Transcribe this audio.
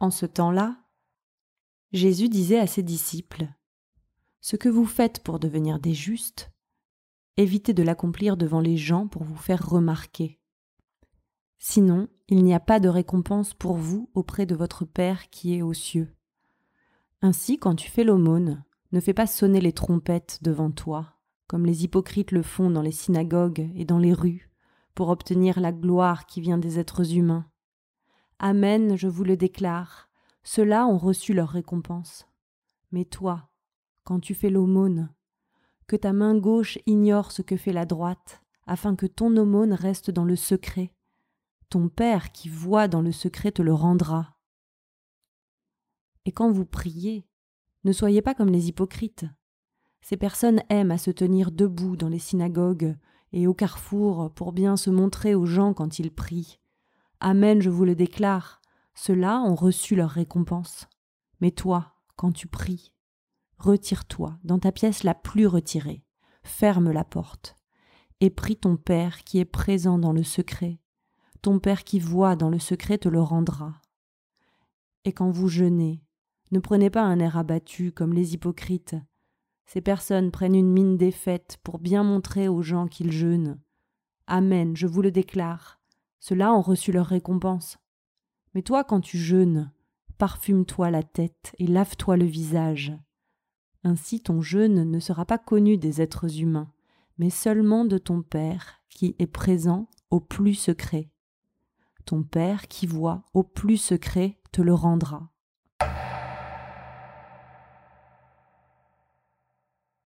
En ce temps-là, Jésus disait à ses disciples Ce que vous faites pour devenir des justes, évitez de l'accomplir devant les gens pour vous faire remarquer. Sinon, il n'y a pas de récompense pour vous auprès de votre Père qui est aux cieux. Ainsi, quand tu fais l'aumône, ne fais pas sonner les trompettes devant toi, comme les hypocrites le font dans les synagogues et dans les rues, pour obtenir la gloire qui vient des êtres humains. Amen, je vous le déclare, ceux-là ont reçu leur récompense. Mais toi, quand tu fais l'aumône, que ta main gauche ignore ce que fait la droite, afin que ton aumône reste dans le secret. Ton Père qui voit dans le secret te le rendra. Et quand vous priez, ne soyez pas comme les hypocrites. Ces personnes aiment à se tenir debout dans les synagogues et au carrefour pour bien se montrer aux gens quand ils prient. Amen, je vous le déclare, ceux-là ont reçu leur récompense. Mais toi, quand tu pries, retire-toi dans ta pièce la plus retirée, ferme la porte, et prie ton Père qui est présent dans le secret. Ton Père qui voit dans le secret te le rendra. Et quand vous jeûnez, ne prenez pas un air abattu comme les hypocrites. Ces personnes prennent une mine défaite pour bien montrer aux gens qu'ils jeûnent. Amen, je vous le déclare. Ceux-là ont reçu leur récompense. Mais toi, quand tu jeûnes, parfume-toi la tête et lave-toi le visage. Ainsi ton jeûne ne sera pas connu des êtres humains, mais seulement de ton Père qui est présent au plus secret. Ton Père qui voit au plus secret te le rendra.